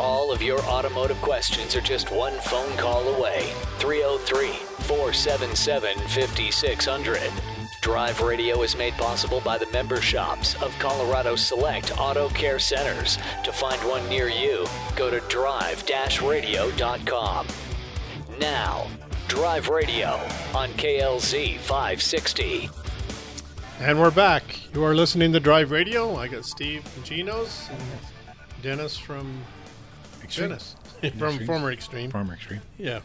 All of your automotive questions are just one phone call away. 303 477 5600. Drive Radio is made possible by the member shops of Colorado Select Auto Care Centers. To find one near you, go to drive radio.com. Now, Drive Radio on KLZ 560. And we're back. You are listening to Drive Radio. I got Steve Geno's and Dennis from Extreme. Dennis from Extreme. former Extreme. Former Extreme. Yeah,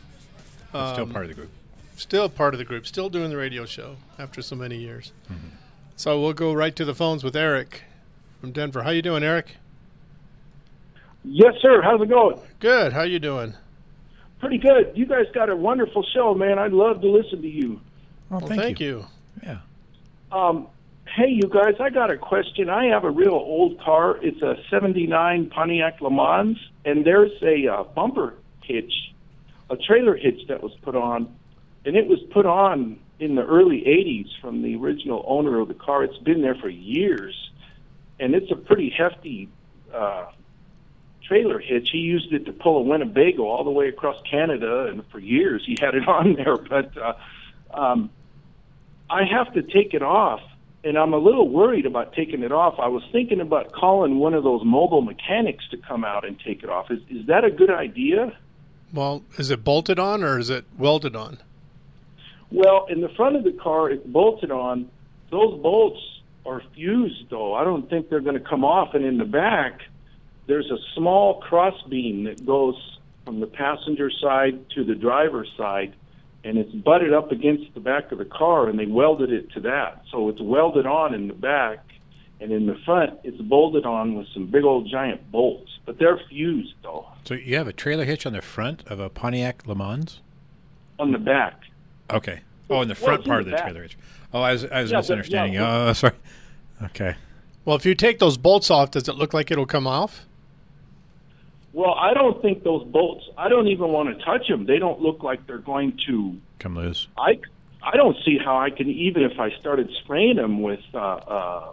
But still Um, part of the group. still part of the group. Still doing the radio show after so many years. So we'll go right to the phones with Eric from Denver. How you doing, Eric? Yes, sir. How's it going? Good. How you doing? Pretty good. You guys got a wonderful show, man. I love to listen to you. Well, Well, thank, thank you. you. Yeah. Um, hey, you guys, I got a question. I have a real old car. It's a 79 Pontiac Le Mans, and there's a uh, bumper hitch, a trailer hitch that was put on, and it was put on in the early 80s from the original owner of the car. It's been there for years, and it's a pretty hefty uh, trailer hitch. He used it to pull a Winnebago all the way across Canada, and for years he had it on there. But uh, um, I have to take it off, and I'm a little worried about taking it off. I was thinking about calling one of those mobile mechanics to come out and take it off. Is is that a good idea? Well, is it bolted on or is it welded on? Well, in the front of the car, it's bolted on. Those bolts are fused, though. I don't think they're going to come off. And in the back, there's a small cross beam that goes from the passenger side to the driver's side, and it's butted up against the back of the car, and they welded it to that. So it's welded on in the back, and in the front, it's bolted on with some big old giant bolts. But they're fused, though, So you have a trailer hitch on the front of a Pontiac Le Mans? on the back. Okay. Oh, in the front in part of the trailer hitch. Oh, I was, I was Yeah, but- misunderstanding. yeah, oh, sorry. Okay. Well, if you take those bolts off, does it look like it'll come off? Well, I don't think those bolts. I don't even want to touch them. They don't look like they're going to. Come loose. I I don't see how I can even if I started spraying them with, uh, uh,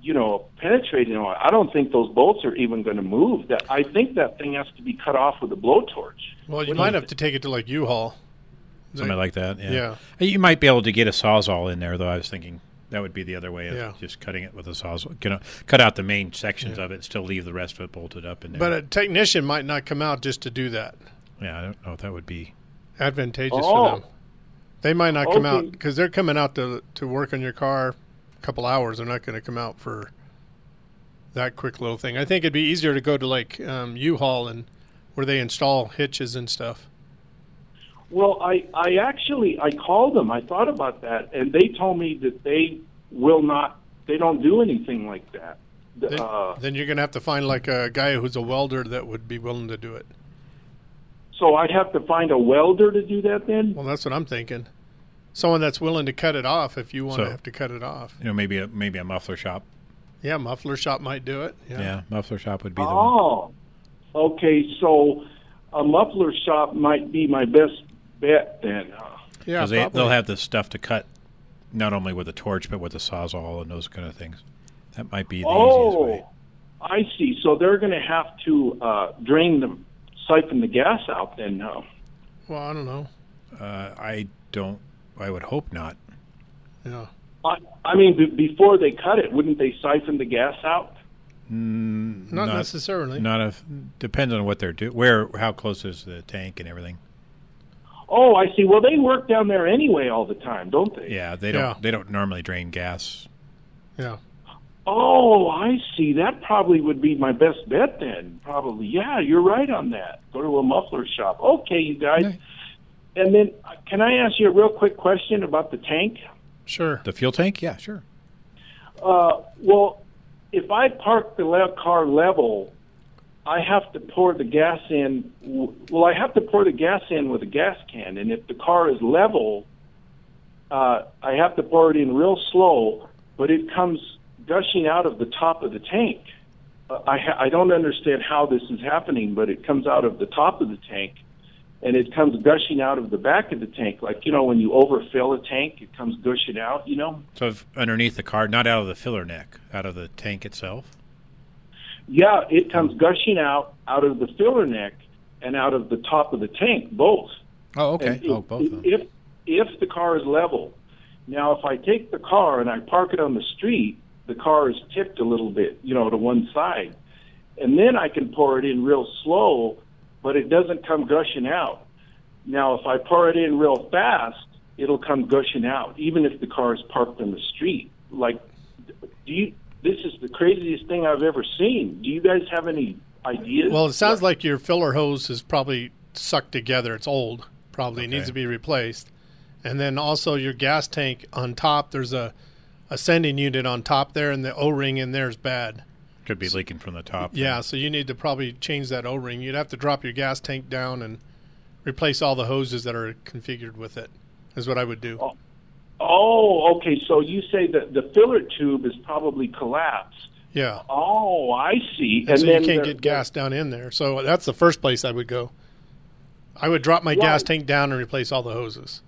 you know, penetrating oil. I don't think those bolts are even going to move. That I think that thing has to be cut off with a blowtorch. Well, you What might you have to take it to like U-Haul. Something like that. Yeah. Yeah. You might be able to get a sawzall in there, though. I was thinking that would be the other way of Yeah. just cutting it with a sawzall. Gonna cut out the main sections of it, still leave the rest of it bolted up in there. But a technician might not come out just to do that. yeah, I don't know if that would be. Advantageous Oh. for them. They might not come out because they're coming out to to work on your car a couple hours. They're not going to come out for that quick little thing. I think it'd be easier to go to like um, U-Haul and where they install hitches and stuff. Well, I I actually I called them. I thought about that, and they told me that they will not. They don't do anything like that. Then, Uh, then you're going to have to find like a guy who's a welder that would be willing to do it. so I'd have to find a welder to do that then. Well, that's what I'm thinking. Someone that's willing to cut it off if you want So- to have to cut it off. You know, maybe a maybe a muffler shop. Yeah, muffler shop might do it. Yeah. Yeah, muffler shop would be the one. Oh, okay. So a muffler shop might be my best bet then. huh? Yeah, 'Cause they, they'll have the stuff to cut, not only with a torch but with a sawzall and those kind of things. That might be the easiest way. Oh, I see. So they're going to have to uh, drain the siphon the gas out then. Huh? Well, I don't know. Uh, I don't. I would hope not. Yeah. I, I mean, b- before they cut it, wouldn't they siphon the gas out? Mm, Not, necessarily. Not if depends on what they're doing. Where, how close is the tank and everything. Oh, I see. Well, they work down there anyway all the time, don't they? Yeah, they don't. Yeah. They don't normally drain gas. Yeah. Oh, I see. That probably would be my best bet then. Probably. Yeah, you're right on that. Go to a muffler shop. Okay, you guys. Okay. And then, uh, can I ask you a real quick question about the tank? Sure. The fuel tank, yeah, sure. Uh, well, if I park the le- car level, I have to pour the gas in. Well, I have to pour the gas in with a gas can, and if the car is level, uh, I have to pour it in real slow, but it comes gushing out of the top of the tank. Uh, I ha- I don't understand how this is happening, but it comes out of the top of the tank, and it comes gushing out of the back of the tank. Like you know, when you overfill a tank, it comes gushing out. You know. So underneath the car, not out of the filler neck, out of the tank itself. Yeah, it comes gushing out out of the filler neck and out of the top of the tank, both. Oh, okay. And oh, both. If if the car is level, now if I take the car and I park it on the street, the car is tipped a little bit, you know, to one side, and then I can pour it in real slow, but it doesn't come gushing out. Now, if I pour it in real fast, it'll come gushing out, even if the car is parked on the street. Like, do you? This is the craziest thing I've ever seen. Do you guys have any ideas? Well, it sounds like your filler hose is probably sucked together. It's old. Probably Okay. needs to be replaced. And then also your gas tank on top. There's a a sending unit on top there, and the O-ring in there is bad. Could be leaking from the top. Yeah, so you need to probably change that O-ring. You'd have to drop your gas tank down and replace all the hoses that are configured with it. Is what I would do. Oh, okay. So you say that the filler tube is probably collapsed. Yeah. Oh, I see. And, so you can't get gas down in there. So that's the first place I would go. I would drop my gas tank down and replace all the hoses.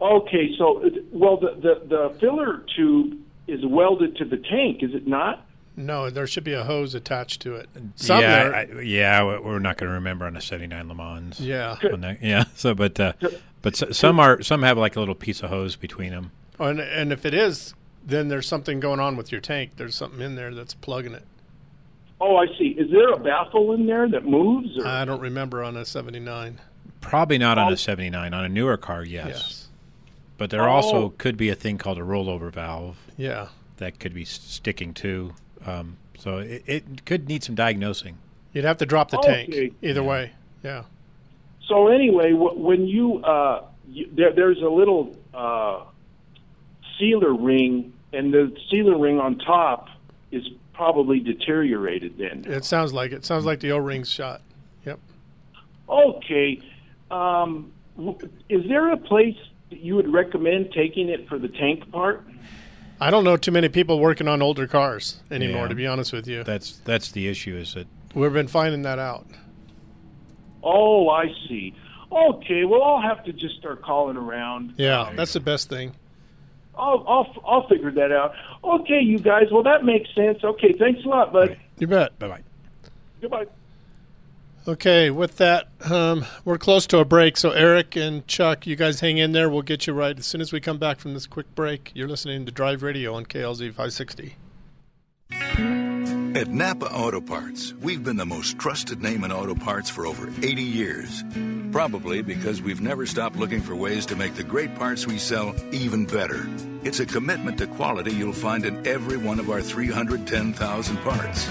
Okay, so well, the, the the filler tube is welded to the tank, is it not? No, there should be a hose attached to it. Some yeah, I, yeah. we- We're not going to remember on a '79 Le Mans. Yeah. That- yeah. So, but uh, but s- some are some have like a little piece of hose between them. Oh, And, and if it is, then there's something going on with your tank. There's something in there that's plugging it. Oh, I see. Is there a baffle in there that moves? Or? I don't remember on a 79. Probably not on Oh. a '79. On a newer car, yes. Yes. But there Oh. also could be a thing called a rollover valve Yeah. that could be sticking too. Um, so it, it could need some diagnosing. You'd have to drop the Okay. tank either way. Yeah. So anyway, when you, uh, you there, there's a little uh, sealer ring, and the sealer ring on top is probably deteriorated. Then It sounds like it. Sounds like the O-ring's shot. Yep. Okay. Um, is there a place that you would recommend taking it for the tank part? I don't know too many people working on older cars anymore, Yeah. to be honest with you. That's that's the issue. Is that We've been finding that out. Oh, I see. Okay, well, I'll have to just start calling around. Yeah, that's the best thing. I'll, I'll, I'll figure that out. Okay, you guys. Well, that makes sense. Okay, thanks a lot, bud. You bet. bye bye. Goodbye. Okay, with that, um, we're close to a break. So, Eric and Chuck, you guys hang in there. We'll get you right as soon as we come back from this quick break. You're listening to Drive Radio on KLZ 560. At Napa Auto Parts, we've been the most trusted name in auto parts for over 80 years. Probably because we've never stopped looking for ways to make the great parts we sell even better. It's a commitment to quality you'll find in every one of our 310,000 parts.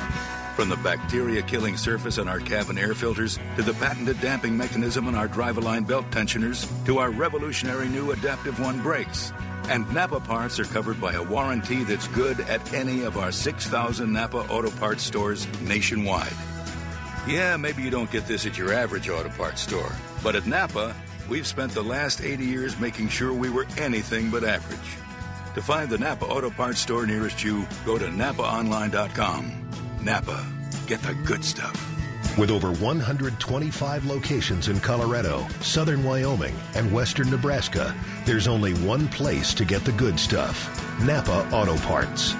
From the bacteria killing surface on our cabin air filters, to the patented damping mechanism on our drive-align belt tensioners, to our revolutionary new Adaptive One brakes. And Napa parts are covered by a warranty that's good at any of our 6,000 Napa Auto Parts stores nationwide. Yeah, maybe you don't get this at your average auto parts store, but at Napa, we've spent the last 80 years making sure we were anything but average. To find the Napa Auto Parts store nearest you, go to napaonline.com. Napa, get the good stuff. With over 125 locations in Colorado, southern Wyoming, and western Nebraska, there's only one place to get the good stuff Napa Auto Parts.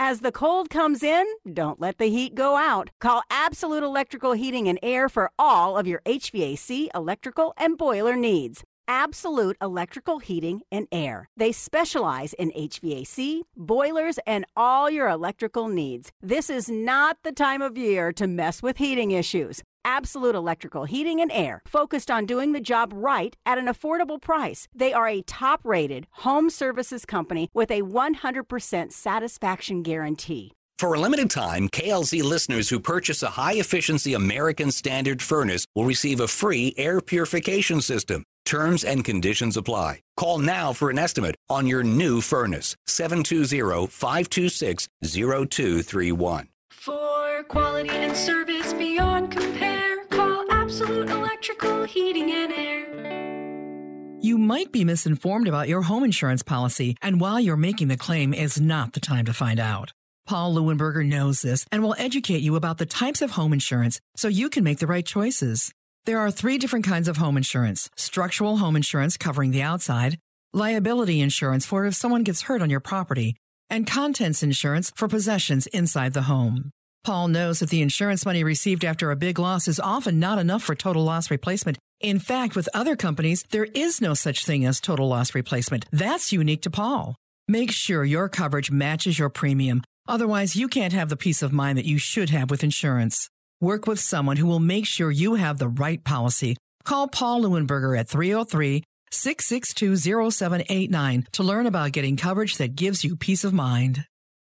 As the cold comes in, don't let the heat go out. Call Absolute Electrical Heating and Air for all of your HVAC, electrical, and boiler needs. Absolute Electrical Heating and Air. They specialize in HVAC, boilers, and all your electrical needs. This is not the time of year to mess with heating issues. Absolute Electrical Heating and Air, focused on doing the job right at an affordable price. They are a top rated home services company with a 100% satisfaction guarantee. For a limited time, KLZ listeners who purchase a high efficiency American Standard furnace will receive a free air purification system. Terms and conditions apply. Call now for an estimate on your new furnace. 720 526 0231. For quality and service beyond compare, call Absolute Electrical Heating and Air. You might be misinformed about your home insurance policy, and while you're making the claim is not the time to find out. Paul Leuenberger knows this and will educate you about the types of home insurance so you can make the right choices. There are three different kinds of home insurance structural home insurance covering the outside, liability insurance for if someone gets hurt on your property, and contents insurance for possessions inside the home. Paul knows that the insurance money received after a big loss is often not enough for total loss replacement. In fact, with other companies, there is no such thing as total loss replacement. That's unique to Paul. Make sure your coverage matches your premium. Otherwise, you can't have the peace of mind that you should have with insurance. Work with someone who will make sure you have the right policy. Call Paul Leuenberger at 303 662 0789 to learn about getting coverage that gives you peace of mind.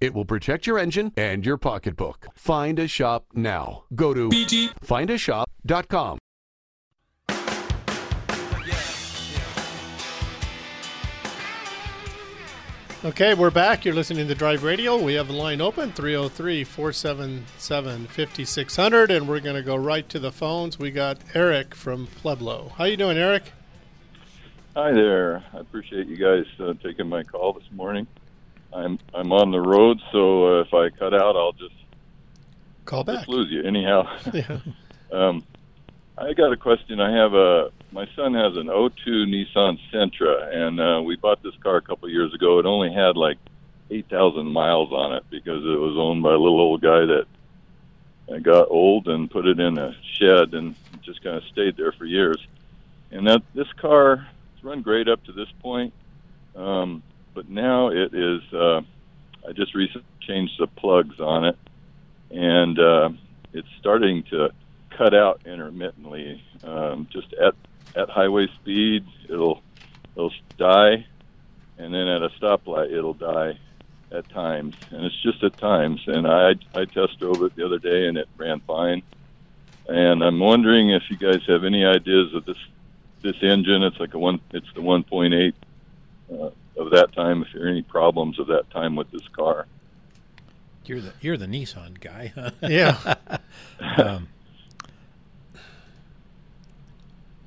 It will protect your engine and your pocketbook. Find a shop now. Go to bgfindashop.com. Okay, we're back. You're listening to Drive Radio. We have the line open 303 477 5600, and we're going to go right to the phones. We got Eric from Pueblo. How you doing, Eric? Hi there. I appreciate you guys uh, taking my call this morning. I'm I'm on the road, so uh, if I cut out, I'll just call back. Just lose you anyhow. Yeah. um, I got a question. I have a my son has an 02 Nissan Sentra, and uh, we bought this car a couple of years ago. It only had like 8,000 miles on it because it was owned by a little old guy that uh, got old and put it in a shed and just kind of stayed there for years. And that this car it's run great up to this point, um, but now it is. Uh, I just recently changed the plugs on it, and uh, it's starting to cut out intermittently. Um, just at at highway speed, it'll it'll die, and then at a stoplight, it'll die at times, and it's just at times. And I I test drove it the other day, and it ran fine. And I'm wondering if you guys have any ideas of this this engine. It's like a one. It's the 1.8 uh, of that time. If there are any problems of that time with this car. You're the you're the Nissan guy. Huh? Yeah. um,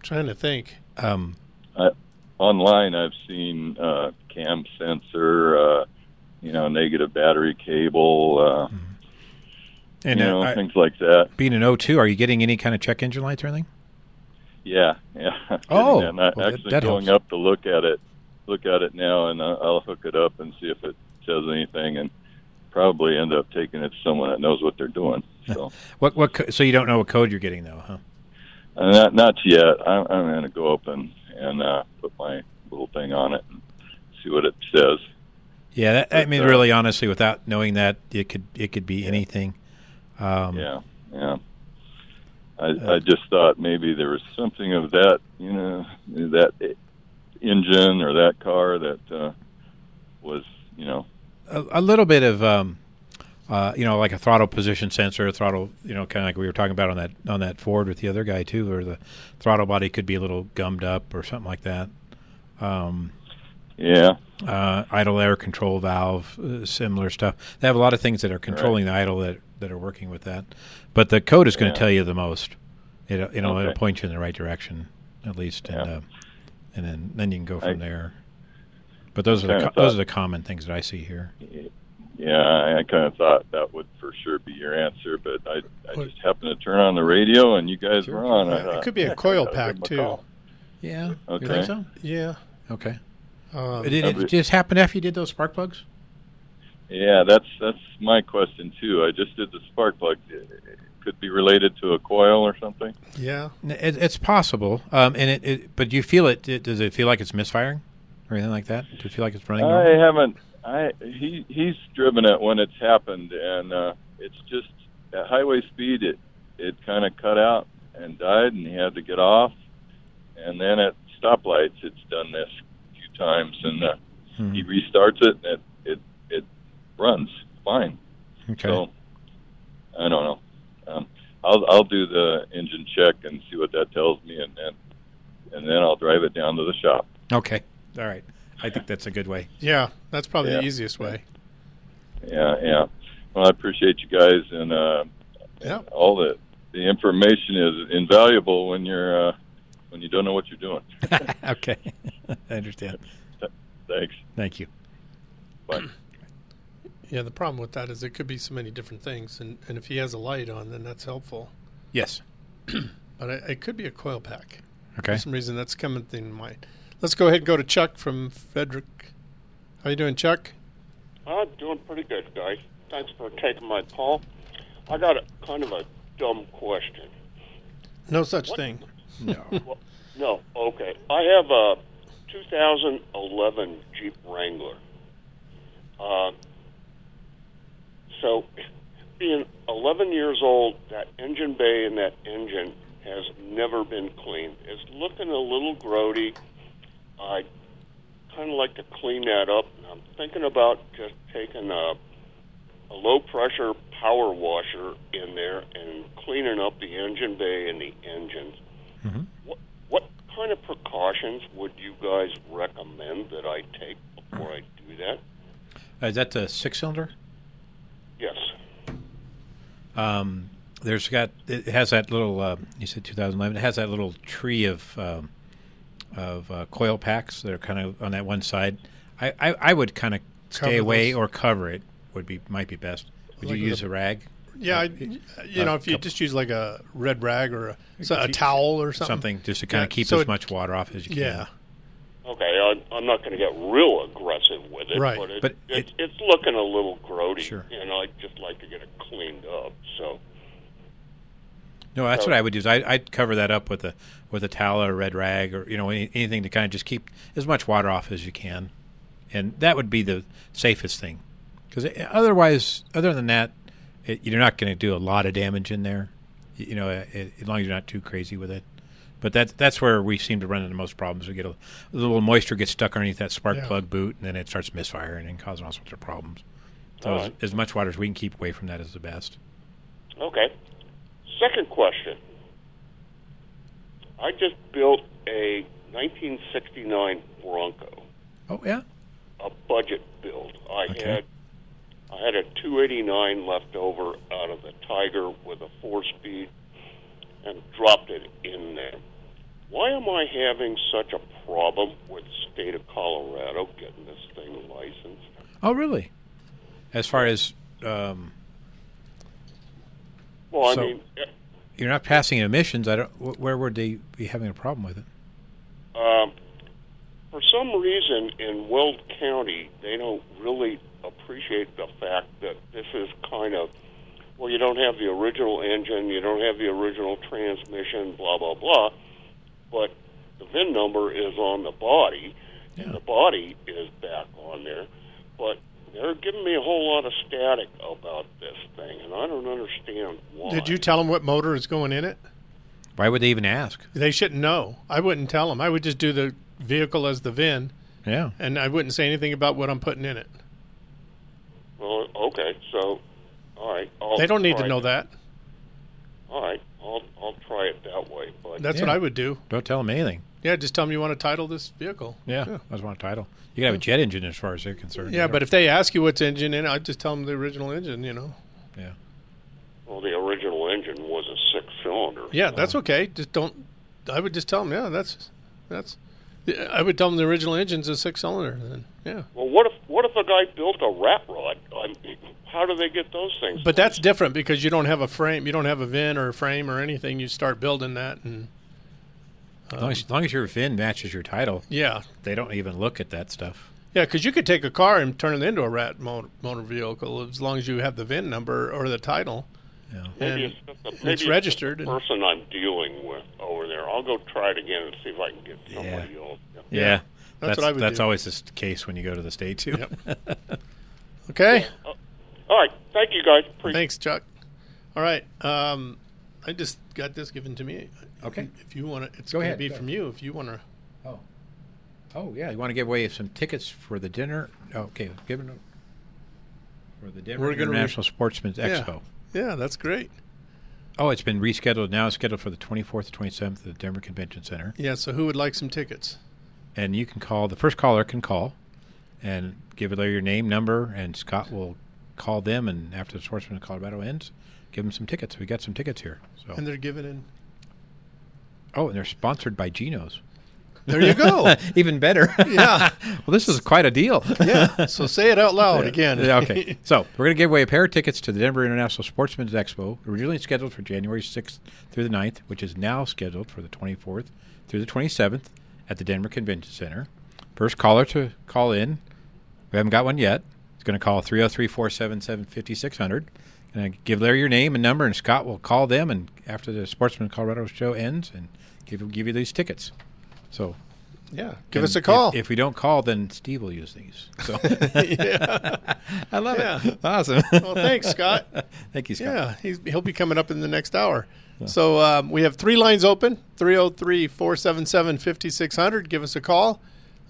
trying to think. Um, I, online, I've seen uh, cam sensor, uh, you know, negative battery cable, uh, Mm-hmm. and you uh, know, I- things like that. being an O2, are you getting any kind of check engine lights or anything? Yeah, yeah. Oh, and I'm well, that- actually that going helps. up to look at it, look at it now, and I'll I'll hook it up and see if it says anything, and probably end up taking it to someone that knows what they're doing. So, What what? Co- so you don't know what code you're getting though, huh? uh, not not yet. I'm, I'm going to go up and and uh, put my little thing on it and see what it says. Yeah, that, I mean, uh, really, honestly, without knowing that, it could it could be anything. Um, Yeah, yeah. I, Uh, I just thought maybe there was something of that, you know, that engine or that car that uh, was, you know, a, a little bit of um, uh, you know, like a throttle position sensor, throttle, you know, kind of like we were talking about on that on that Ford with the other guy too, where the throttle body could be a little gummed up or something like that. Um, yeah. Uh, idle air control valve, uh, similar stuff. They have a lot of things that are controlling the idle that that are working with that. But the code is going to Yeah. tell you the most. It you know it'll point you in the right direction at least, and uh, and then then you can go from I- there. But those are the kinda those are the common things that I see here. yeah, I, I kind of thought that would for sure be your answer, but I, I just happened to turn on the radio and you guys were on. I It could be a "Heck, coil pack a too. call." Yeah. Okay. You think so? Yeah. Okay. Um, Did it just happen after you did those spark plugs? Yeah, that's that's my question too. I just did the spark plug. It it could be related to a coil or something. Yeah. It, it's possible, um, and it, it. But do you feel it, it? Does it feel like it's misfiring, or anything like that? Do you feel like it's running? I normal? haven't. I he he's driven it when it's happened, and uh, it's just at highway speed. It it kind of cut out and died, and he had to get off. And then at stoplights, it's done this a few times, and uh, Hmm. he restarts it, and it it it runs fine. Okay. So I don't know. I'll I'll do the engine check and see what that tells me, and then and then I'll drive it down to the shop. Okay. All right. I think that's a good way. Yeah, that's probably Yeah. the easiest way. Yeah, yeah. Well, I appreciate you guys, and uh, Yeah. all the the information is invaluable when you're uh, when you don't know what you're doing. okay. I understand. Thanks. Thank you. Bye. Yeah, the problem with that is it could be so many different things, and, and if he has a light on, then that's helpful. Yes. But it, it could be a coil pack. Okay. For some reason, that's coming through in mind. Let's go ahead and go to Chuck from Frederick. How you doing, Chuck? I'm doing pretty good, guys. Thanks for taking my call. I got a kind of a dumb question. No such thing. No. Well, no, okay. I have a 2011 Jeep Wrangler. Uh, so, being 11 years old, that engine bay and that engine has never been cleaned. It's looking a little grody. I kind of like to clean that up. I'm thinking about just taking a, a low pressure power washer in there and cleaning up the engine bay and the engines. What, what kind of precautions would you guys recommend that I take before I do that? Uh, is that the six cylinder? Um, there's got it has that little. Uh, you said 2011. It has that little tree of um, of uh, coil packs that are kind of on that one side. I, I, I would kind of stay Cover away those. or cover it would be might be best. Would Like you use the- a rag? Yeah, I, you know, if you just use like a red rag or a, so a towel or something, something just to kind Yeah, of keep so as it- much water off as you can. Yeah, Okay, I, I'm not going to get real aggressive with it, Right, but, it, but it's it's looking a little grody, Sure. and I'd just like to get it cleaned up. So, No, that's So- what I would do. Is I, I'd cover that up with a with a towel or a red rag or you know any, anything to kind of just keep as much water off as you can, and that would be the safest thing. Because eh, otherwise, other than that, it, you're not going to do a lot of damage in there. You, you know, it, as long as you're not too crazy with it. But that's that's where we seem to run into most problems. We get a, a little moisture gets stuck underneath that spark Yeah. plug boot, and then it starts misfiring and causing all sorts of problems. So All as, as much water as we can keep away from that is the best. okay. Second question. I just built a 1969 Bronco. Oh yeah. a budget build. I Okay. had I had a 289 left over out of the Tiger with a four speed and dropped it in there. Why am I having such a problem with the state of Colorado getting this thing licensed? Oh really? As far as um, Well, I So- mean, You're not passing emissions. I don't. Where would they be having a problem with it? um, for some reason in Weld County, they don't really appreciate the fact that this is kind of well, you don't have the original engine, you don't have the original transmission, blah blah blah, but the VIN number is on the body, and the body is back on there, but they're giving me a whole lot of static about this thing, and I don't understand why. Did you tell them what motor is going in it? Why would they even ask? They shouldn't know. I wouldn't tell them. I would just do the vehicle as the VIN. Yeah. And I wouldn't say anything about what I'm putting in it. Well, okay, so all right, I'll they don't need to try know that. All right, I'll I'll try it that way, but That's what I would do. Don't tell them anything. Yeah, just tell them you want to title this vehicle. Yeah, I just want a title. You can have a jet engine as far as they're concerned. Yeah, but if they ask you what's engine in it, I'd just tell them the original engine, you know. Yeah. well, the original engine was a six cylinder. Yeah, that's okay. Just don't. I would just tell them, yeah, that's that's. I would tell them the original engine's a six cylinder. Then yeah, Well, what if what if a guy built a rat rod? I, how do they get those things? but that's different because you don't have a frame. You don't have a VIN or a frame or anything. You start building that, and as, long as, as long as your VIN matches your title, yeah, they don't even look at that stuff. yeah, because you could take a car and turn it into a rat motor, motor vehicle as long as you have the VIN number or the title. Yeah. Maybe and it's, just a, it's maybe registered. It's the person I'm dealing with over there. I'll go try it again and see if I can get somebody else. Yeah, That's what I would That's do. always the case when you go to the state too. Okay. All right, thank you guys. Appreciate Thanks, Chuck. All right. Um, I just got this given to me. Okay. If you want to, it's going to be go from you. If you want to. Oh. Oh yeah, you want to give away some tickets for the dinner? Okay, give it. for the Denver We're gonna re- International Sportsman's Yeah. Expo. Yeah, that's great. Oh, it's been rescheduled. Now it's scheduled for the 24th to 27th at the Denver Convention Center. Yeah. So who would like some tickets? And you can call, the first caller can call and give it your name, number, and Scott will call them. And after the Sportsman of Colorado ends, give them some tickets. We got some tickets here. So, And they're given in. Oh, and they're sponsored by Geno's. There you go. Even better. Yeah. well, this is quite a deal. Yeah. So say it out loud again. Okay. So we're going to give away a pair of tickets to the Denver International Sportsman's Expo, originally scheduled for January 6th through the 9th, which is now scheduled for the 24th through the 27th at the Denver Convention Center. First caller to call in, we haven't got one yet, is going to call 303 477 5600. And give Larry your name and number, and Scott will call them. And after the Sportsman Colorado show ends, and give give you these tickets. So, Yeah, give us a call. If, if we don't call, then Steve will use these. So, yeah. I love Yeah. it. Awesome. Well, thanks, Scott. Thank you, Scott. Yeah, he's, he'll be coming up in the next hour. So um, we have three lines open 303 477 5600. Give us a call.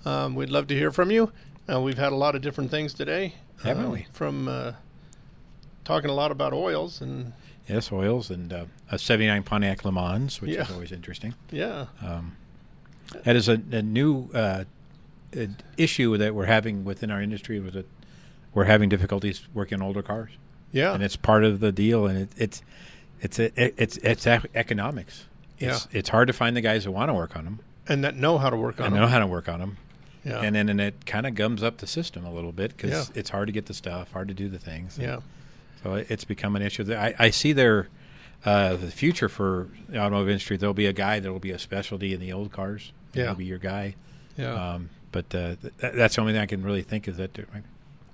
Um, we'd love to hear from you. Uh, we've had a lot of different things today. Haven't um, we? From uh, talking a lot about oils and Yes, oils and uh, a '79 Pontiac Le Mans, which is always interesting. Yeah. Um, that is a, a new uh, uh, issue that we're having within our industry. Was that we're having difficulties working on older cars. Yeah. and it's part of the deal, and it, it's it's a, it's it's ec- economics. It's, it's hard to find the guys that want to work on them and that know how to work on and them. know how to work on them. Yeah. And then and it kind of gums up the system a little bit because Yeah. it's hard to get the stuff, hard to do the things. Yeah. So it- it's become an issue. I, I see there uh, the future for the automotive industry. There'll be a guy that will be a specialty in the old cars. Yeah. He'll be your guy. Yeah. Um, but uh, th- that's the only thing I can really think is that.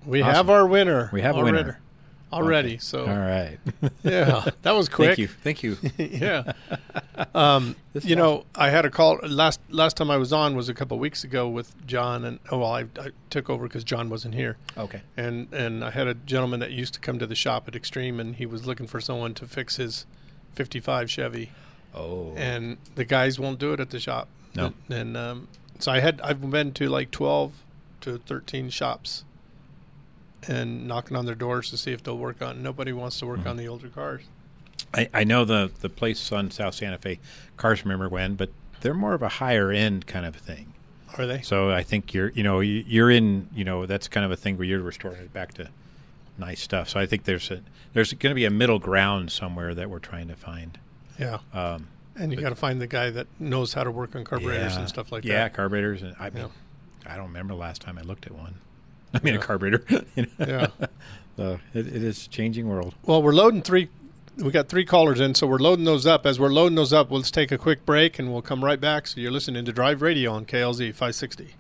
We Awesome. have our winner. We have a already. winner Already. Okay. So all right. yeah, that was quick. Thank you. Thank you. yeah. Um, you know, I had a call last last time I was on was a couple weeks ago with John, and oh well, I, I took over because John wasn't here. Okay. And and I had a gentleman that used to come to the shop at Extreme, and he was looking for someone to fix his '55 Chevy. Oh. And the guys won't do it at the shop. No. And um, so I had I've been to like 12 to 13 shops. And knocking on their doors to see if they'll work on. Nobody wants to work Mm-hmm. on the older cars. I, I know the the place on South Santa Fe, cars remember when, but they're more of a higher end kind of thing. Are they? So I think you're you know you- you're in you know that's kind of a thing where you're restoring it back to nice stuff. So I think there's a there's going to be a middle ground somewhere that we're trying to find. Yeah. Um, And you got to find the guy that knows how to work on carburetors yeah, and stuff like yeah, that. Yeah, carburetors. And I mean, Yeah. I don't remember the last time I looked at one. I mean, Yeah. a carburetor. you know? Yeah. so it, it is changing world. Well, we're loading three. We got three callers in, so we're loading those up. As we're loading those up, let's take a quick break, and we'll come right back. So you're listening to Drive Radio on KLZ 560.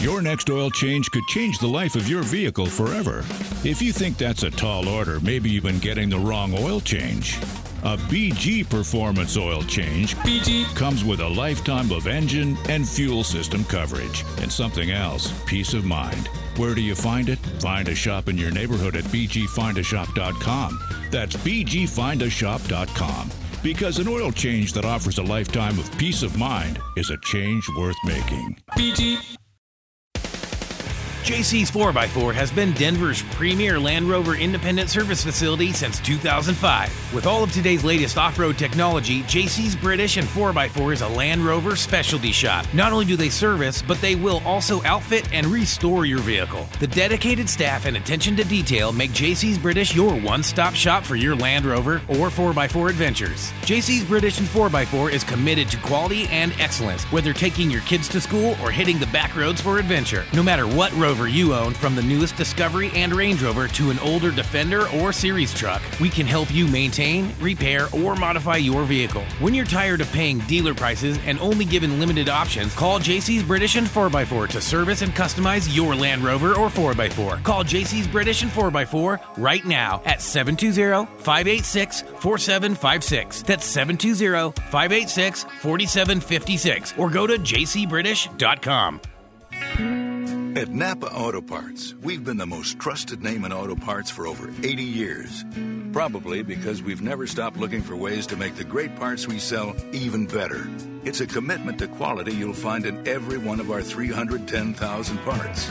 Your next oil change could change the life of your vehicle forever. If you think that's a tall order, maybe you've been getting the wrong oil change. A BG Performance oil change BG comes with a lifetime of engine and fuel system coverage. And something else, peace of mind. Where do you find it? Find a shop in your neighborhood at bgfindashop.com. That's bgfindashop.com. Because an oil change that offers a lifetime of peace of mind is a change worth making. BG. JC's 4x4 has been Denver's premier Land Rover independent service facility since 2005. With all of today's latest off road technology, JC's British and 4x4 is a Land Rover specialty shop. Not only do they service, but they will also outfit and restore your vehicle. The dedicated staff and attention to detail make JC's British your one stop shop for your Land Rover or 4x4 adventures. JC's British and 4x4 is committed to quality and excellence, whether taking your kids to school or hitting the back roads for adventure. No matter what You own, from the newest Discovery and Range Rover to an older Defender or Series truck, we can help you maintain, repair, or modify your vehicle. When you're tired of paying dealer prices and only given limited options, call JC's British and 4x4 to service and customize your Land Rover or 4x4. Call JC's British and 4x4 right now at 720-586-4756. That's 720-586-4756 or go to jcbritish.com. At Napa Auto Parts, we've been the most trusted name in auto parts for over 80 years. Probably because we've never stopped looking for ways to make the great parts we sell even better. It's a commitment to quality you'll find in every one of our 310,000 parts.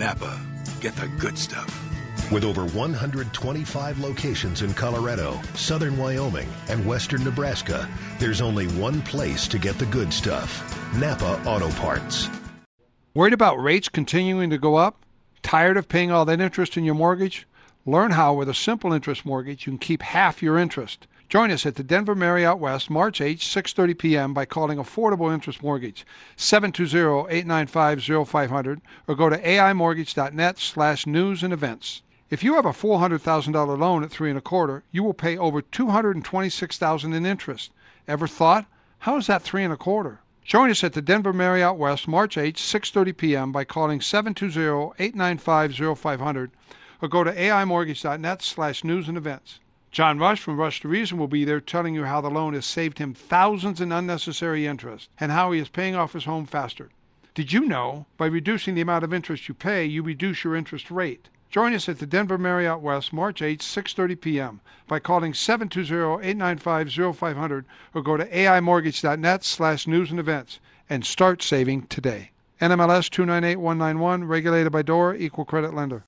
Napa, get the good stuff. With over 125 locations in Colorado, southern Wyoming, and western Nebraska, there's only one place to get the good stuff Napa Auto Parts. Worried about rates continuing to go up? Tired of paying all that interest in your mortgage? Learn how with a simple interest mortgage you can keep half your interest. Join us at the Denver Marriott West, March 8, 6:30 p.m. by calling Affordable Interest Mortgage 720-895-0500 or go to aimortgage.net/news and events. If you have a $400,000 loan at three and a quarter, you will pay over $226,000 in interest. Ever thought, how is that three and a quarter? Join us at the Denver Marriott West, March 8, 6:30 p.m. by calling 720-895-0500 or go to aimortgage.net/news and events. John Rush from Rush to Reason will be there telling you how the loan has saved him thousands in unnecessary interest and how he is paying off his home faster. Did you know by reducing the amount of interest you pay, you reduce your interest rate? Join us at the Denver Marriott West, March 8, 6:30 p.m. by calling 720-895-0500 or go to aimortgage.net/news and events and start saving today. NMLS 298191, regulated by DORA, equal credit lender.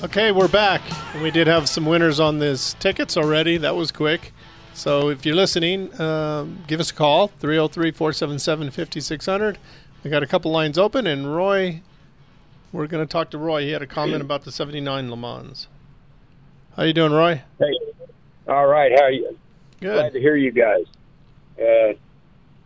Okay, we're back. We did have some winners on this tickets already. That was quick. So if you're listening, um, give us a call 303 477 5600. We got a couple lines open, and Roy, we're going to talk to Roy. He had a comment about the 79 Le Mans. How you doing, Roy? Hey, all right. How are you? Good. Glad to hear you guys. Uh,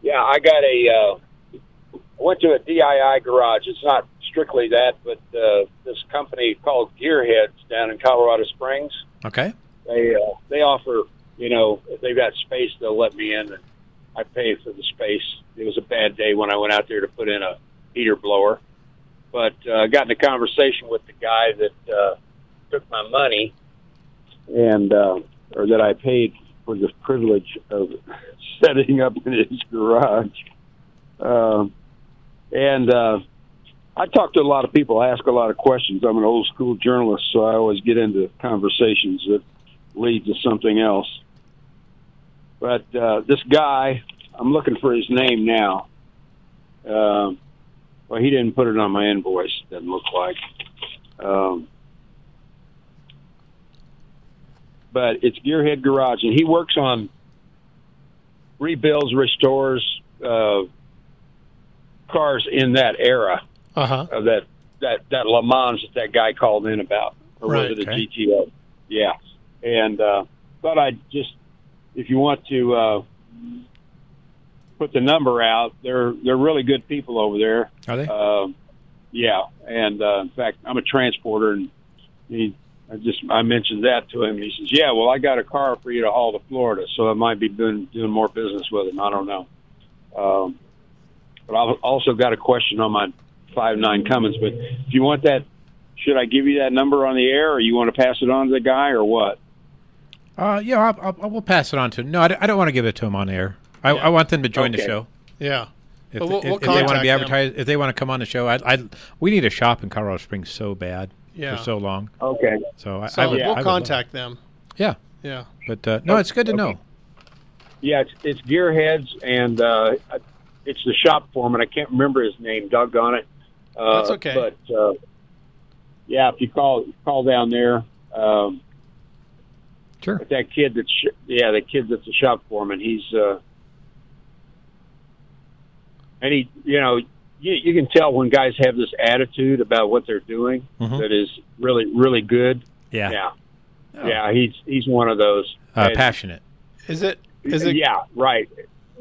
yeah, I got a. Uh, I went to a DIY garage. It's not strictly that, but uh, this company called Gearheads down in Colorado Springs. Okay. They uh, they offer, you know, if they've got space, they'll let me in, and I pay for the space. It was a bad day when I went out there to put in a heater blower, but uh, got in a conversation with the guy that uh, took my money, and uh, or that I paid for the privilege of setting up in his garage. Um, and uh, I talk to a lot of people, ask a lot of questions. I'm an old school journalist, so I always get into conversations that lead to something else. But uh, this guy, I'm looking for his name now. Um, well, he didn't put it on my invoice. Doesn't look like. Um, but it's Gearhead Garage, and he works on rebuilds, restores uh, cars in that era uh-huh. of that that that Le Mans that that guy called in about, or Right, was it a okay. GTO? Yeah, and uh, thought I'd just, if you want to uh, put the number out, they're they're really good people over there. Are they? Um, yeah, and uh, in fact, I'm a transporter, and he, I just I mentioned that to him. And he says, "Yeah, well, I got a car for you to haul to Florida, so I might be doing doing more business with him. I don't know." Um, but I've also got a question on my five nine Cummins. But if you want that, should I give you that number on the air, or you want to pass it on to the guy, or what? Uh, yeah, I'll, I'll, I will pass it on to. No, I, don't- I don't want to give it to him on air. I, I want them to join the Okay. show. Yeah. If, But we'll- if- we'll if they want to contact be them. advertised, if they want to come on the show, I, I, we need a shop in Colorado Springs so bad Yeah. for so long. Okay. So I, So I would, we'll I would love- contact them. Yeah. Yeah. But uh, no, it's good to know. Yeah, it's, it's Gearheads, and uh, it's the shop foreman. I can't remember his name. Doggone it. Uh, That's okay. But uh, yeah, if you call call down there, um, sure. But that kid that's sh- yeah, the kid that's the shop foreman. He's uh, and he, you know, you, you can tell when guys have this attitude about what they're doing Mhm. that is really really good. Yeah. Yeah. Yeah, he's he's one of those Uh, And- passionate. Is it? Is it? yeah, right.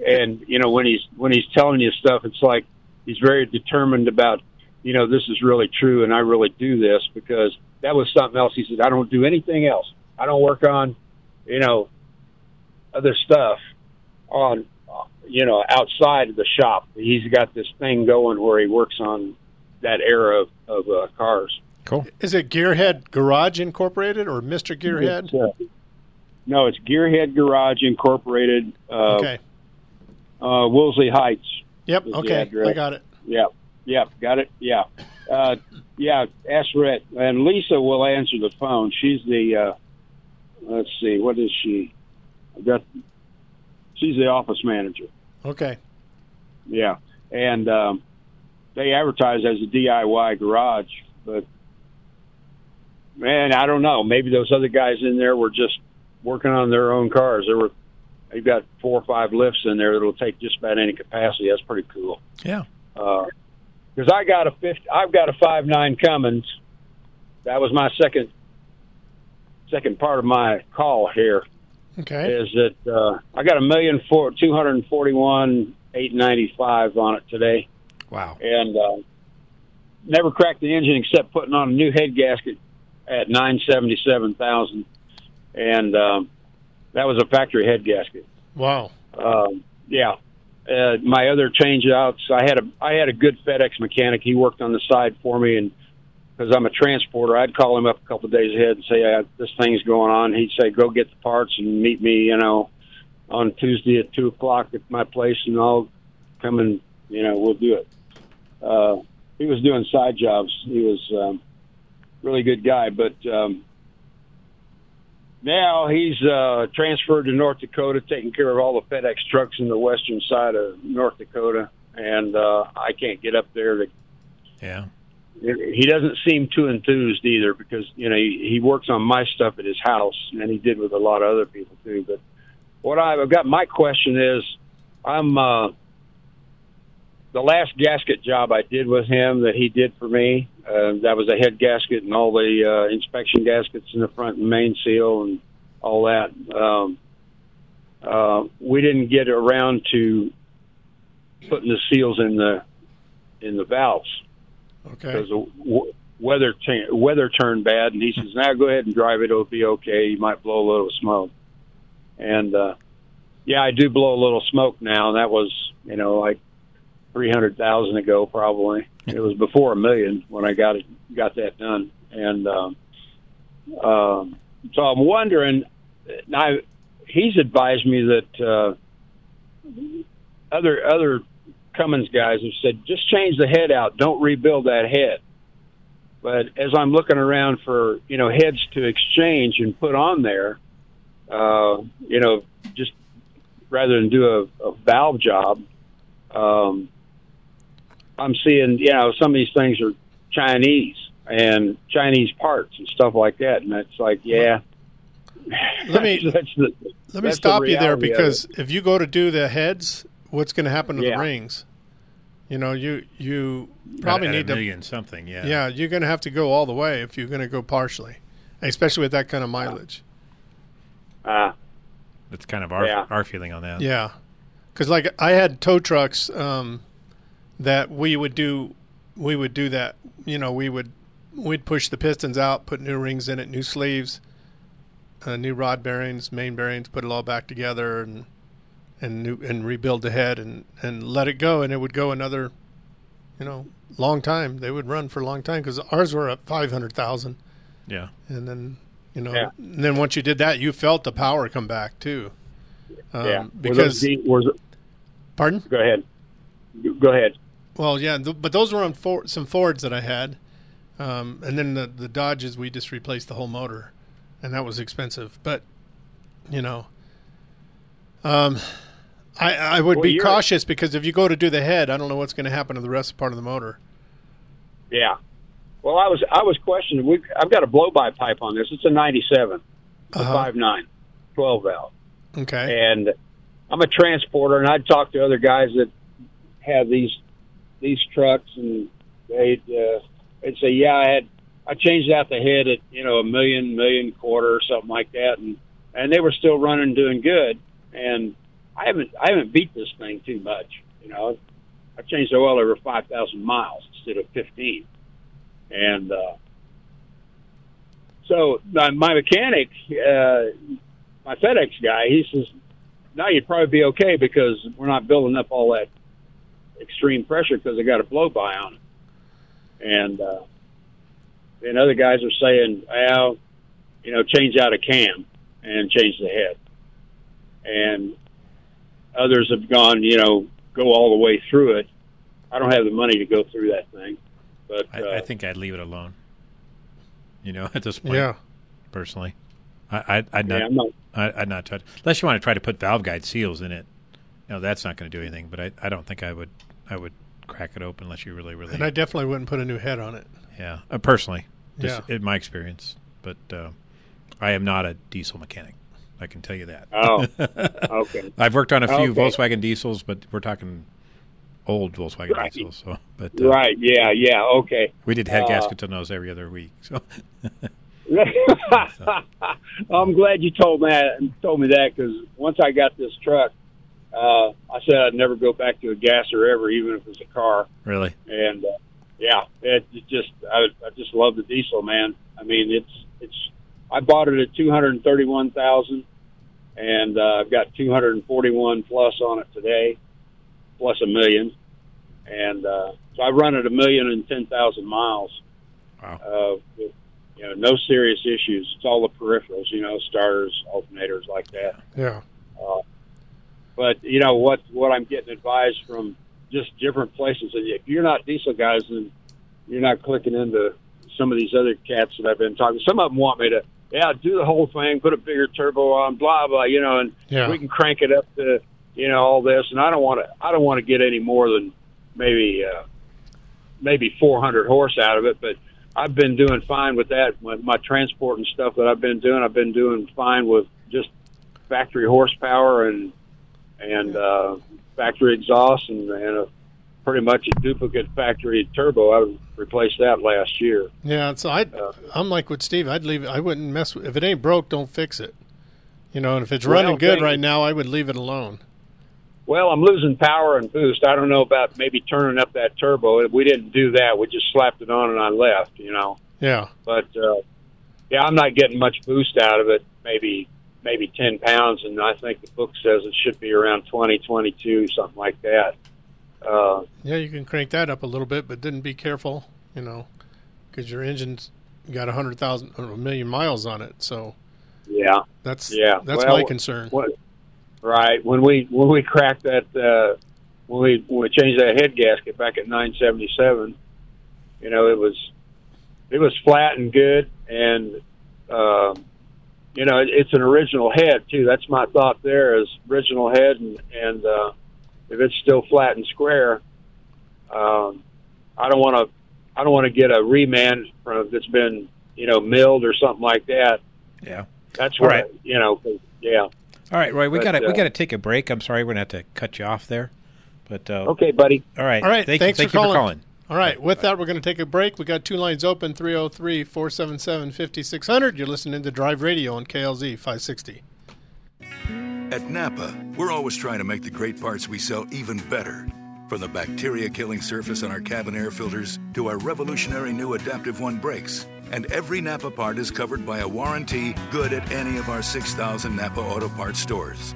And you know when he's when he's telling you stuff, it's like he's very determined about you know this is really true, and I really do this because that was something else. He said I don't do anything else. I don't work on you know other stuff on you know, outside of the shop. He's got this thing going where he works on that era of, of uh, cars. Cool. Is it Gearhead Garage Incorporated or Mr. Gearhead? It's, uh, no, it's Gearhead Garage Incorporated. Uh, okay. Uh, Woolsey Heights. Yep. Okay. I got it. Yep. Yep. Got it. Yeah. Uh, yeah. Ask Rhett. And Lisa will answer the phone. She's the, uh, let's see, what is she? I got, she's the office manager. Okay. Yeah. And um, they advertise as a DIY garage, but man, I don't know. Maybe those other guys in there were just working on their own cars. There were, they've got four or five lifts in there that'll take just about any capacity. That's pretty cool. Yeah. Because I got a 50, I've got a five nine Cummins. That was my second second part of my call here. Okay. Is that uh, I got a million four two hundred and forty one eight ninety five on it today. Wow. And uh, never cracked the engine except putting on a new head gasket at nine seventy seven thousand, and um, that was a factory head gasket. Wow. Um, yeah. Uh, my other change outs, I had a I had a good FedEx mechanic. He worked on the side for me, and because I'm a transporter, I'd call him up a couple of days ahead and say, uh, "This thing's going on." He'd say, "Go get the parts and meet me," you know, on Tuesday at two o'clock at my place, and I'll come and you know we'll do it. Uh, he was doing side jobs. He was um, really good guy, but um, now he's uh, transferred to North Dakota, taking care of all the FedEx trucks in the western side of North Dakota, and uh, I can't get up there to. Yeah. He doesn't seem too enthused either because you know he, he works on my stuff at his house, and he did with a lot of other people too. But what I've got, my question is, I'm uh, the last gasket job I did with him that he did for me. Uh, that was a head gasket and all the uh, inspection gaskets in the front and main seal and all that. Um, uh, we didn't get around to putting the seals in the in the valves Okay. because the w- weather cha- weather turned bad, and he says, "Now go ahead and drive it; it'll be okay. You might blow a little smoke." And uh, yeah, I do blow a little smoke now. And that was, you know, like three hundred thousand ago, probably. It was before a million when I got it got that done, and um, um, so I'm wondering. Now, he's advised me that uh, other other Cummins guys have said just change the head out, don't rebuild that head. But as I'm looking around for you know heads to exchange and put on there, uh, you know, just rather than do a, a valve job, um, I'm seeing you know some of these things are Chinese and Chinese parts and stuff like that, and it's like yeah. Let me that's the, Let me that's the stop you there because if you go to do the heads, what's going to happen to Yeah. the rings? You know, you you probably At a need to million something, yeah. Yeah, you're going to have to go all the way if you're going to go partially, especially with that kind of mileage. Uh, That's kind of our Yeah. our feeling on that. Yeah, because like I had tow trucks um, that we would do, we would do that. You know, we would we'd push the pistons out, put new rings in it, new sleeves, uh, new rod bearings, main bearings, put it all back together, and and new and rebuild the head and and let it go, and it would go another, you know, long time. They would run for a long time because ours were at five hundred thousand. Yeah. and then you know, Yeah. and then once you did that, you felt the power come back too. Um, yeah, Were because those de- was pardon? Go ahead. Go ahead. Well, yeah, th- but those were on for- some Fords that I had, um, and then the the Dodges we just replaced the whole motor, and that was expensive. But you know, um, I I would Well, be cautious because if you go to do the head, I don't know what's going to happen to the rest part of the motor. Yeah. Well, I was I was questioning. We I've got a blow by pipe on this. It's a '97, a Uh-huh. five nine, twelve valve, Okay. and I'm a transporter, and I'd talk to other guys that have these these trucks, and they'd uh, they'd say, "Yeah, I had I changed out the head at you know a million, million quarter or something like that," and and they were still running, doing good, and I haven't I haven't beat this thing too much, you know. I changed the oil over five thousand miles instead of fifteen, and uh, so my, my mechanic, uh, my FedEx guy, he says, now you'd probably be okay because we're not building up all that extreme pressure because they got a blow by on it. And uh, and other guys are saying, well, you know, change out a cam and change the head. And others have gone, you know, go all the way through it. I don't have the money to go through that thing, but I, uh, I think I'd leave it alone. You know, at this point, Yeah. Personally, I, I, I'd not, Yeah, not- I, I'd not touch unless you want to try to put valve guide seals in it. You know, that's not going to do anything. But I, I don't think I would, I would crack it open unless you really, really. And I definitely wouldn't put a new head on it. yeah, uh, personally, just Yeah. in my experience. But uh, I am not a diesel mechanic. I can tell you that. Oh, okay. I've worked on a few Okay. Volkswagen diesels, but we're talking old Volkswagen Right. diesels. So, but uh, right, yeah, yeah, okay. we did head Uh, gaskets on those every other week. So. I'm glad you told me that, told me that because once I got this truck, uh, I said I'd never go back to a gasser ever, even if it was a car. Really? And uh, yeah, it, it just I, I just love the diesel, man. I mean, it's it's I bought it at two hundred thirty one thousand, and uh, I've got two hundred forty one plus on it today, plus a million, and uh, so I run it a million and ten thousand miles. Wow. Uh, with, you know, no serious issues. It's all the peripherals, you know, starters, alternators, like that. Yeah. Uh, but you know what? What I'm getting advised from just different places. And if you're not diesel guys, then you're not clicking into some of these other cats that I've been talking. Some of them want me to, yeah, do the whole thing, put a bigger turbo on, blah blah, you know, and Yeah. we can crank it up to, you know, all this. And I don't want to, I don't want to get any more than maybe, uh, maybe 400 horse out of it, but. I've been doing fine with that. My, my transport and stuff that I've been doing, I've been doing fine with just factory horsepower and and uh, factory exhaust and, and a, pretty much a duplicate factory turbo. I replaced that last year. Yeah, so I I'm like with Steve. I'd leave. I wouldn't mess with if it ain't broke. Don't fix it. You know, and if it's Well, running good right now, I would leave it alone. Well, I'm losing power and boost. I don't know about maybe turning up that turbo. We didn't do that. We just slapped it on and I left. You know, Yeah, but uh, yeah, I'm not getting much boost out of it. Maybe maybe 10 pounds, and I think the book says it should be around 20, 22, something like that. Uh, yeah, you can crank that up a little bit, but then be careful. You know, because your engine's got a hundred thousand or a million miles on it. So yeah, that's yeah, that's Well, my concern. What, right when we when we cracked that uh, when we when we changed that head gasket back at 977, you know it was it was flat and good, and um, you know it, it's an original head too. That's my thought there is original head, and and uh, if it's still flat and square, um, I don't want to I don't want to get a remand from that's been you know milled or something like that. Yeah. That's All what right. I, you know, Yeah. All right, Roy, we got to uh, we got to take a break. I'm sorry, we're gonna have to cut you off there. But uh, Okay, buddy. All right. All right, Thank, thanks thank for you calling. for calling. All right, with that, we're going to take a break. We got two lines open 303 477 5600. You're listening to Drive Radio on KLZ 560. At Napa, we're always trying to make the great parts we sell even better. From the bacteria killing surface on our cabin air filters to our revolutionary new Adaptive One brakes. And every Napa part is covered by a warranty good at any of our 6,000 Napa Auto Parts stores.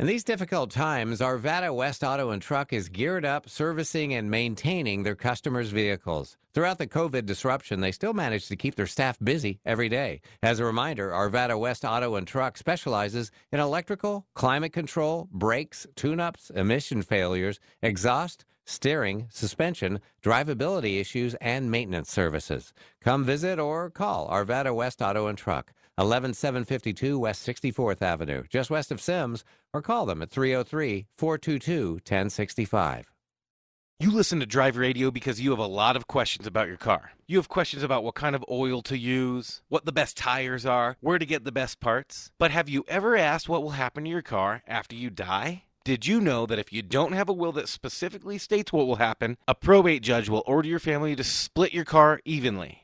In these difficult times, Arvada West Auto and Truck is geared up servicing and maintaining their customers' vehicles. Throughout the COVID disruption, they still manage to keep their staff busy every day. As a reminder, Arvada West Auto and Truck specializes in electrical, climate control, brakes, tune-ups, emission failures, exhaust, steering, suspension, drivability issues, and maintenance services. Come visit or call Arvada West Auto and Truck. 11752 West 64th Avenue, just west of Simms, or call them at 303 422 1065. You listen to Drive Radio because you have a lot of questions about your car. You have questions about what kind of oil to use, what the best tires are, where to get the best parts. But have you ever asked what will happen to your car after you die? Did you know that if you don't have a will that specifically states what will happen, a probate judge will order your family to split your car evenly?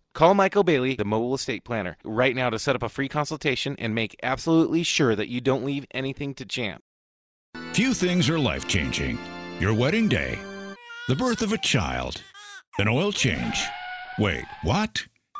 Call Michael Bailey, the mobile estate planner, right now to set up a free consultation and make absolutely sure that you don't leave anything to chance. Few things are life changing your wedding day, the birth of a child, an oil change. Wait, what?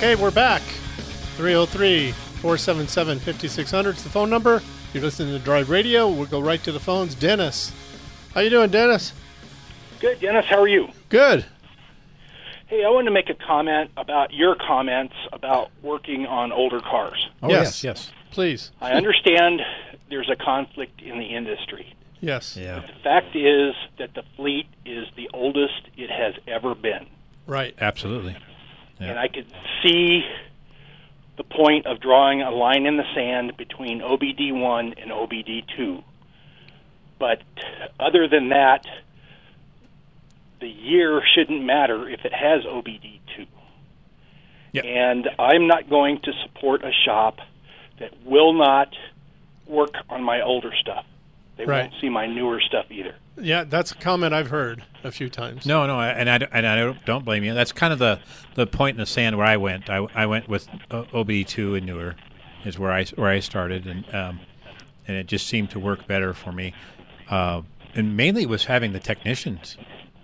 Okay, we're back. 303 477 5600 is the phone number. You're listening to Drive Radio. We'll go right to the phones. Dennis. How you doing, Dennis? Good, Dennis. How are you? Good. Hey, I wanted to make a comment about your comments about working on older cars. Oh, yes, yes. Please. I understand there's a conflict in the industry. Yes. Yeah. The fact is that the fleet is the oldest it has ever been. Right. Absolutely. And I could see the point of drawing a line in the sand between OBD1 and OBD2. But other than that, the year shouldn't matter if it has OBD2. And I'm not going to support a shop that will not work on my older stuff. They Right. won't see my newer stuff either. Yeah, that's a comment I've heard a few times. No, no, and I and I don't, blame you. That's kind of the, the point in the sand where I went. I, I went with uh, OB two and newer, is where I where I started, and um, and it just seemed to work better for me. Uh, and mainly it was having the technicians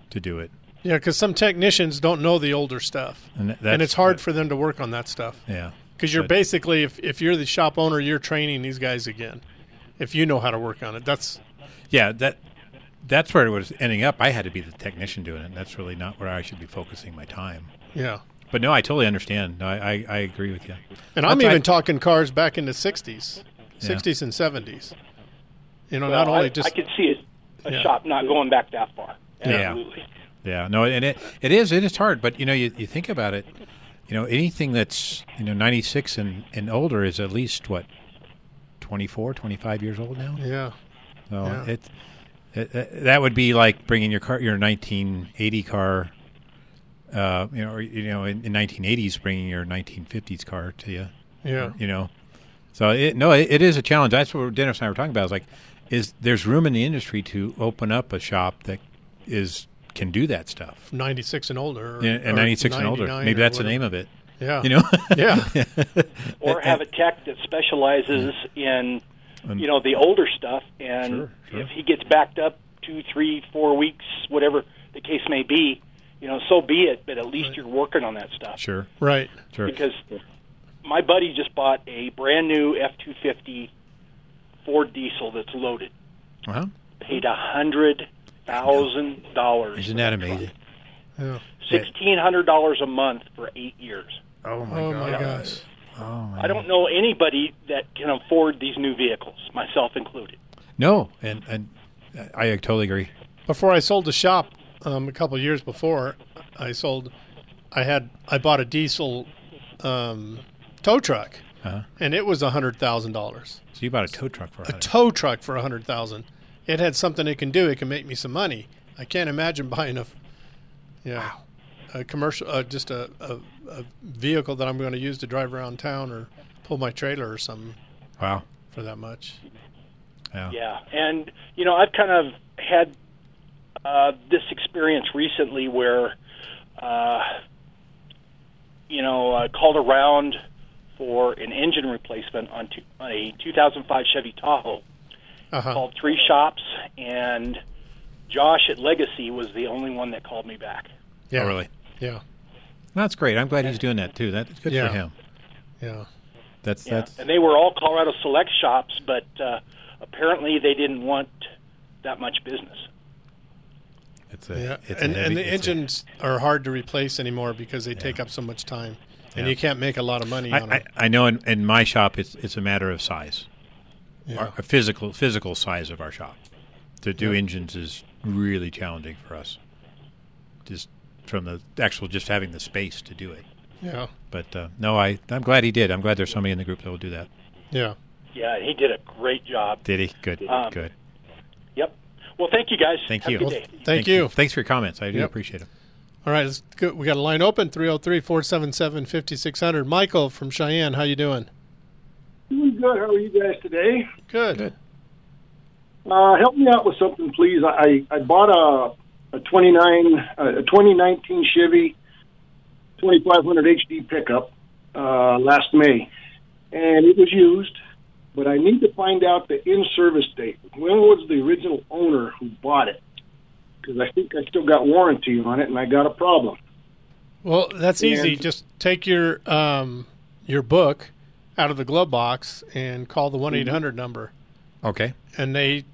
to do it. Yeah, because some technicians don't know the older stuff, And and, it's hard for them to work on that stuff. Yeah. because you're But- basically if if you're the shop owner, you're training these guys again. If you know how to work on it, that's Yeah, that that's where it was ending up. I had to be the technician doing it. And that's really not where I should be focusing my time. Yeah. But no, I totally understand. No, I, I, I agree with you. And I'm even I- talking cars back in the '60s, Yeah. '60s and '70s. You know, Well, not only I, just I could see a, a Yeah. shop not going back that far. Yeah. Absolutely. Yeah, no, and it it is it is hard, but you know, you, you think about it, you know, anything that's you know ninety six and, and older is at least what 24, 25 years old now. Yeah. So Yeah. it that would be like bringing your car your nineteen eighty car, uh, you know, or, you know, in, in nineteen eighties, bringing your nineteen fifties car to you. Yeah. you know, so it, no, it, it is a challenge. That's what Dennis and I were talking about. Is like, is there's room in the industry to open up a shop that is can do that stuff. 96 and older. or- Yeah, and or 96 and older. Maybe that's the name of it. Yeah. You know? Yeah. or have a tech that specializes in Um, you know the older stuff and Sure, sure. if he gets backed up two three four weeks whatever the case may be you know so be it but at least you're working on that stuff Sure. Right. Sure. because my buddy just bought a brand new f-250 ford diesel that's loaded Uh-huh. paid a hundred thousand dollars Isn't that amazing? Sixteen hundred dollars a month for eight years Oh my oh my gosh. Oh I don't know anybody that can afford these new vehicles, myself included. No, and and I totally agree. Before I sold the shop, um, a couple of years before, I sold I had I bought a diesel um, tow truck, Uh-huh. and it was a hundred thousand dollars. So you bought a tow truck for a tow truck for a hundred thousand. It had something it can do. It can make me some money. I can't imagine buying a, yeah, a commercial, uh, just a, a, a vehicle that I'm going to use to drive around town or pull my trailer or something. Wow. For that much. Yeah. Yeah, and you know, I've kind of had uh, this experience recently where, uh, you know, I called around for an engine replacement on, two, on a 2005 Chevy Tahoe. Uh-huh. Called three shops, and Josh at Legacy was the only one that called me back. Yeah. Oh, really? Yeah. That's great. I'm glad he's doing that too. That's good Yeah. for him. Yeah. That's Yeah, that's and they were all Colorado Select shops, but uh, apparently they didn't want that much business. it's a Yeah, it's and, a heavy, and the it's a- engines are hard to replace anymore because they take up so much time, and Yeah. you can't make a lot of money I, on I, them. I know in, in my shop it's it's a matter of size, Yeah. our, a physical physical size of our shop. To do Yeah. engines is really challenging for us. Just from the actual just having the space to do it. Yeah. But uh, no, I I'm glad he did. I'm glad there's somebody in the group that will do that. Yeah. Yeah, he did a great job. Did he? Good. Um, good. Yep. Well, thank you guys. Thank Have you. A good day. Thank you. Thanks for your comments. I do Yep. appreciate it. All right, let's go. we got a line open 303-477-5600. Michael from Cheyenne, how you doing? Doing good. How are you guys today? Good. Good. Uh, help me out with something, please. I, I bought a a 29 uh, a 2019 Chevy 2500 HD pickup uh, last May, and it was used. But I need to find out the in-service date. When was the original owner who bought it? Because I think I still got warranty on it, and I got a problem. Well, that's easy. Just take your um, your book out of the glove box and call the one eight hundred number, Okay. and they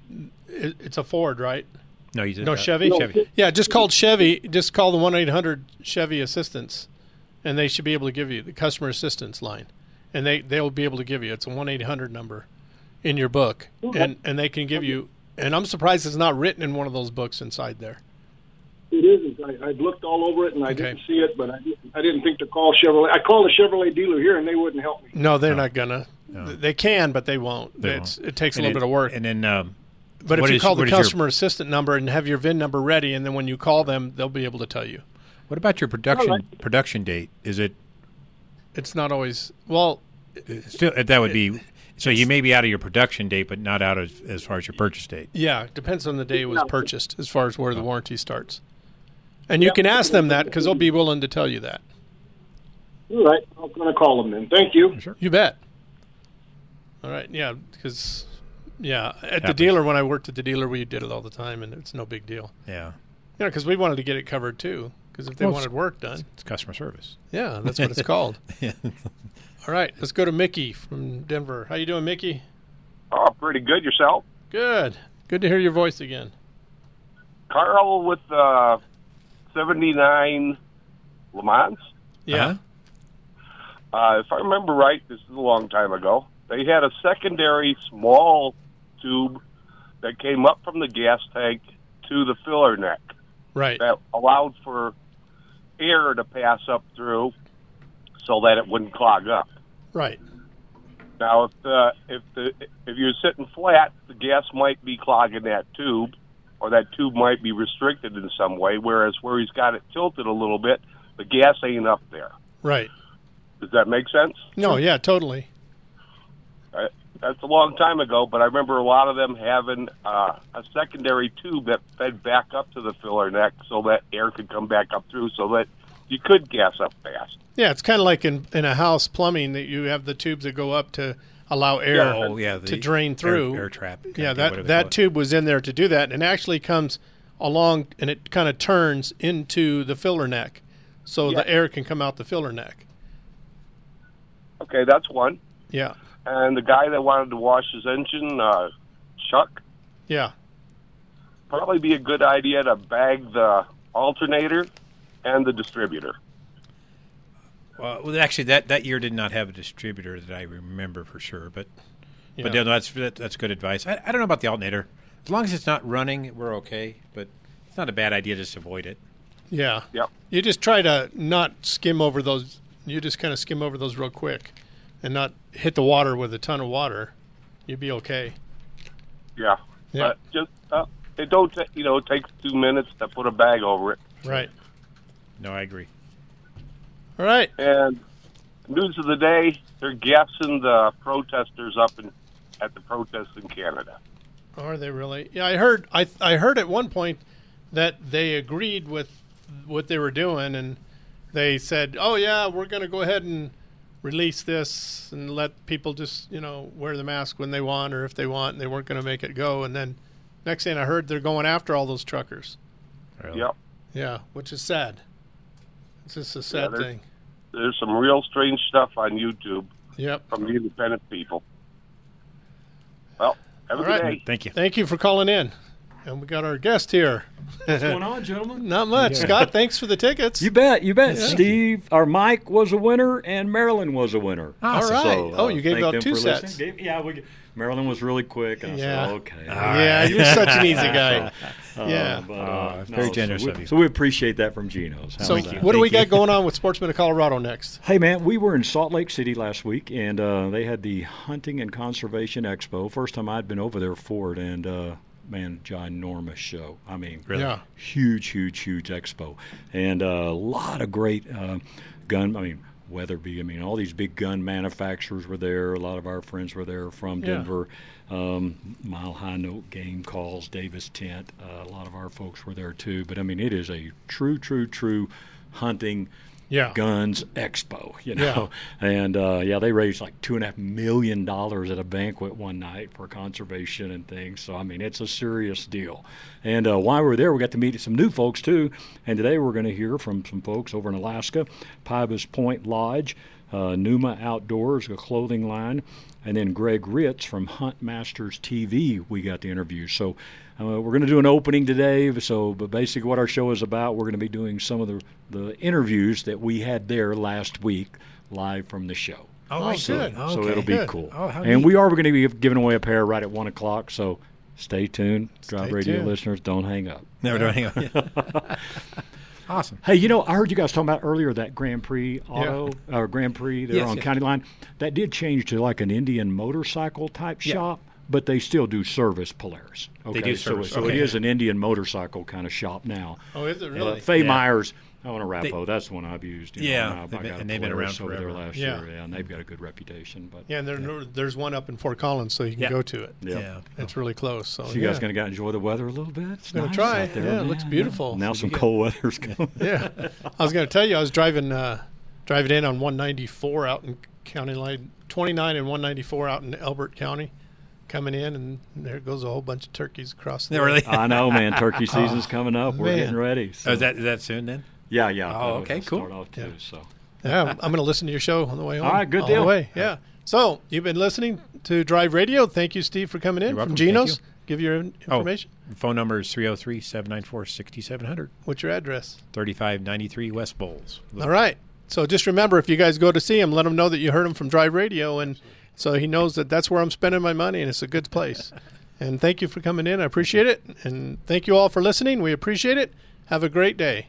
it, it's a Ford, right? No, you did No Chevy. Chevy. Yeah, just call Chevy. Just call the one eight hundred Chevy assistance, and they should be able to give you the customer assistance line, and they they will be able to give you. It's a one eight hundred number in your book, Okay. and and they can give you. And I'm surprised it's not written in one of those books inside there. It isn't. I, I looked all over it, and I Okay. didn't see it. But I didn't, I didn't think to call Chevrolet. I called a Chevrolet dealer here, and they wouldn't help me. No, they're not gonna. They can, but they won't. They won't. It takes a little it- bit of work. And then, um, but if you is- call the what is your- customer assistant number and have your VIN number ready, and then when you call them, they'll be able to tell you. What about your production All right. production date? Is it It's not always well. still that would be so you may be out of your production date, but not out as, as far as your purchase date. Yeah, it depends on the day it was purchased, as far as where the oh. warranty starts. And you can ask them that because they'll be willing to tell you that. All right, I'm going to call them then. Thank you. Sure. You bet. All right, yeah, because yeah, at the dealer when I worked at the dealer, we did it all the time, and it's no big deal. Yeah. Yeah, because we wanted to get it covered too. Because if they Well, wanted work done, It's customer service. yeah, that's what it's called. Yeah. All right, let's go to Mickey from Denver. How you doing, Mickey? Oh, pretty good yourself. Good. Good to hear your voice again. Carl with uh, 79 Le Mans. Yeah. Uh, if I remember right, this is a long time ago. They had a secondary small tube that came up from the gas tank to the filler neck Right. that allowed for air to pass up through so that it wouldn't clog up. Right. Now, if the if the if you're sitting flat, the gas might be clogging that tube, or that tube might be restricted in some way. Whereas where he's got it tilted a little bit, the gas ain't up there. Right. Does that make sense? No, yeah, totally. Uh, that's a long time ago, but I remember a lot of them having uh, a secondary tube that fed back up to the filler neck so that air could come back up through, so that you could gas up fast. Yeah, it's kind of like in in a house plumbing that you have the tubes that go up to allow air Yeah. Oh, yeah, to drain through. air trap, Yeah, that that tube was in there to do that, and it actually comes along and it kind of turns into the filler neck, so Yeah. the air can come out the filler neck. Okay, that's one. Yeah, And the guy that wanted to wash his engine, uh, Chuck, yeah, probably be a good idea to bag the alternator and the distributor. Well, well, actually, that, that year did not have a distributor that I remember for sure, but but Yeah. yeah, no, that's that, that's good advice. I, I don't know about the alternator. As long as it's not running, we're okay. But it's not a bad idea. Just avoid it. Yeah. Yep. You just try to not skim over those. You just kind of skim over those real quick, and not hit the water with a ton of water. You'd be okay. Yeah. Yeah. But just uh, it don't ta- you know it takes two minutes to put a bag over it. Right. No, I agree. All right. And news of the day: they're gassing the protesters up in at the protests in Canada. Are they really? Yeah, I heard. I I heard at one point that they agreed with what they were doing, and they said, "Oh yeah, we're going to go ahead and release this and let people just you know wear the mask when they want or if they want." And they weren't going to make it go. And then next thing I heard, they're going after all those truckers. Yep. Yeah, which is sad. It's just a sad there's- thing. There's some real strange stuff on YouTube. Yep. From the independent people. Well, have a All good right. day. Thank you. Thank you for calling in. And we got our guest here. What's going on, gentlemen? Not much. Yeah. Scott, thanks for the tickets. You bet, you bet. Yeah. Steve, our Mike was a winner, and Marilyn was a winner. All right. So, Oh, you gave thank out them two for sets. Gave- yeah, we, Marilyn was really quick, and I Yeah. said, okay. Yeah, you're such an easy guy. Uh, Yeah. but, Oh, uh, very no, generous so we, of you. So we appreciate that from Geno's. How's So, that? what do we got going on with Sportsman of Colorado next? Hey man, we were in Salt Lake City last week, and uh, they had the Hunting and Conservation Expo. First time I'd been over there for it, and uh, man, ginormous show. I mean, Really? Yeah. huge, huge, huge expo, and uh, a lot of great uh, gun. I mean. Weatherby, I mean, all these big gun manufacturers were there. A lot of our friends were there from Yeah. Denver. Um, Mile High Note Game Calls, Davis Tent. Uh, a lot of our folks were there too. But I mean, it is a true, true, true hunting Yeah. guns expo, you know. And uh, yeah, they raised like two and a half million dollars at a banquet one night for conservation and things. So I mean, it's a serious deal. And uh, while we were there, we got to meet some new folks too. And today we're going to hear from some folks over in Alaska, Pybus Point Lodge, uh, Numa Outdoors, a clothing line, and then Greg Ritz from Hunt Masters TV. We got the interview. So. Uh, we're going to do an opening today. So, but basically, what our show is about, we're going to be doing some of the the interviews that we had there last week, live from the show. Oh, so, good. So Okay. it'll be Good. cool. Oh, how and neat. we are going to be giving away a pair right at one o'clock. So stay tuned, Drive Stay Radio tuned. listeners. Don't hang up. Never don't hang up. awesome. Hey, you know, I heard you guys talking about earlier that Grand Prix auto or Grand Prix there Yes, on yes. County Line. That did change to like an Indian motorcycle type Yeah. shop, but they still do service Polaris. Okay, do so, service, so it okay. is an Indian motorcycle kind of shop now. Oh, is it Uh, really? Faye Yeah. Myers. I want to They- Rappo. That's the one I've used. you know, Yeah, and I- I they've been- got a and they've been Polaris around over there last Yeah. year, yeah, and they've got a good reputation. But Yeah, and there, there's one up in Fort Collins, so you can Yeah. go to it. Yeah. Yeah. It's really close. So, So you yeah. guys going to enjoy the weather a little bit? It's Gonna nice try. out there, Yeah, it looks beautiful. Now Did some you get- cold weather's coming. yeah, I was going to tell you, I was driving uh, driving in on 194 out in County Line 29 and 194 out in Elbert County, coming in, and there goes a whole bunch of turkeys across the Yeah, really? I know, man. Turkey season's coming up. We're man. getting ready. So. Oh, is that is that soon then? Yeah, yeah. Oh, okay, cool. Start off too. So Yeah, I'm going to listen to your show on the way home. All right, good All deal. The way. Yeah. So you've been listening to Drive Radio. Thank you, Steve, for coming in You're welcome. from Thank Geno's. you. Give your oh, information. Oh, phone number is 303 794 6700. What's your address? 3593 West Bowles. All right. So just remember, if you guys go to see him, let him know that you heard him from Drive Radio, and so he knows that that's where I'm spending my money, and it's a good place. and thank you for coming in. I appreciate it, and thank you all for listening. We appreciate it. Have a great day.